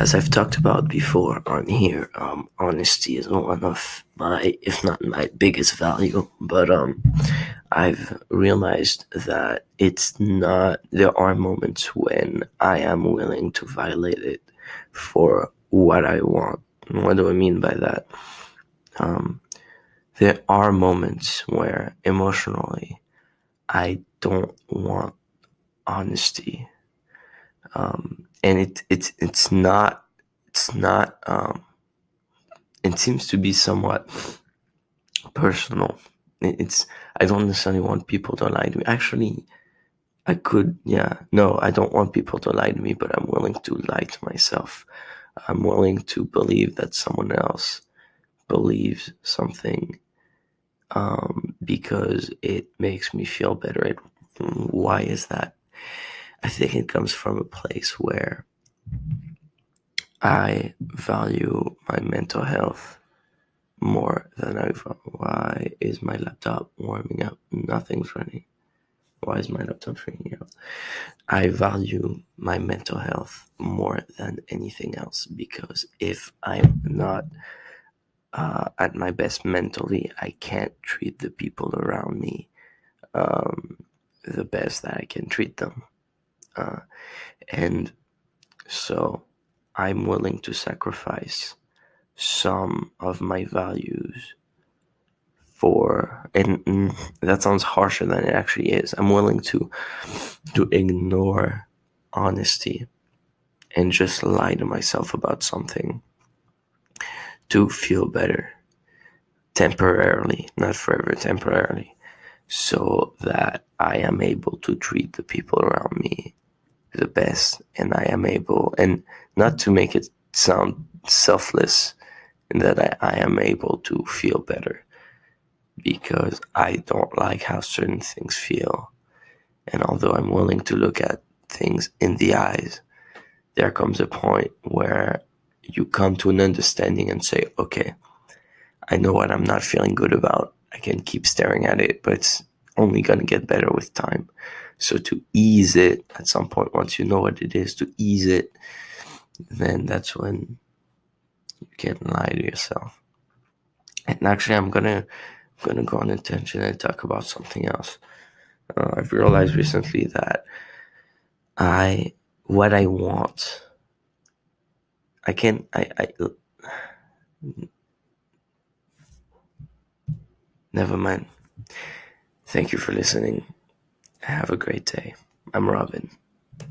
as I've talked about before on here, um, honesty is one of my, if not my biggest value. But um, I've realized that it's not. There are moments when I am willing to violate it for what I want. What do I mean by that? Um, there are moments where emotionally I don't want honesty. Um, and it, it it's not it's not um, it seems to be somewhat personal. It's I don't necessarily want people to lie to me. Actually, I could yeah no I don't want people to lie to me, but I'm willing to lie to myself. I'm willing to believe that someone else believes something um, because it makes me feel better. It, why is that? I think it comes from a place where I value my mental health more than I. Why is my laptop warming up? Nothing's running. Why is my laptop freaking out? I value my mental health more than anything else because if I'm not uh, at my best mentally, I can't treat the people around me um, the best that I can treat them. Uh, and so I'm willing to sacrifice some of my values for and, and that sounds harsher than it actually is. I'm willing to to ignore honesty and just lie to myself about something to feel better temporarily not forever temporarily so that i am able to treat the people around me the best and i am able and not to make it sound selfless and that I, I am able to feel better because I don't like how certain things feel. And although I'm willing to look at things in the eyes, there comes a point where you come to an understanding and say, okay, I know what I'm not feeling good about. I can keep staring at it, but only going to get better with time. So to ease it at some point, once you know what it is, to ease it, then that's when you can lie to yourself. And actually, I'm gonna gonna go on tangent and talk about something else. Uh, I've realized recently that I what I want. I can I I. Never mind. Thank you for listening. Have a great day. I'm Robin.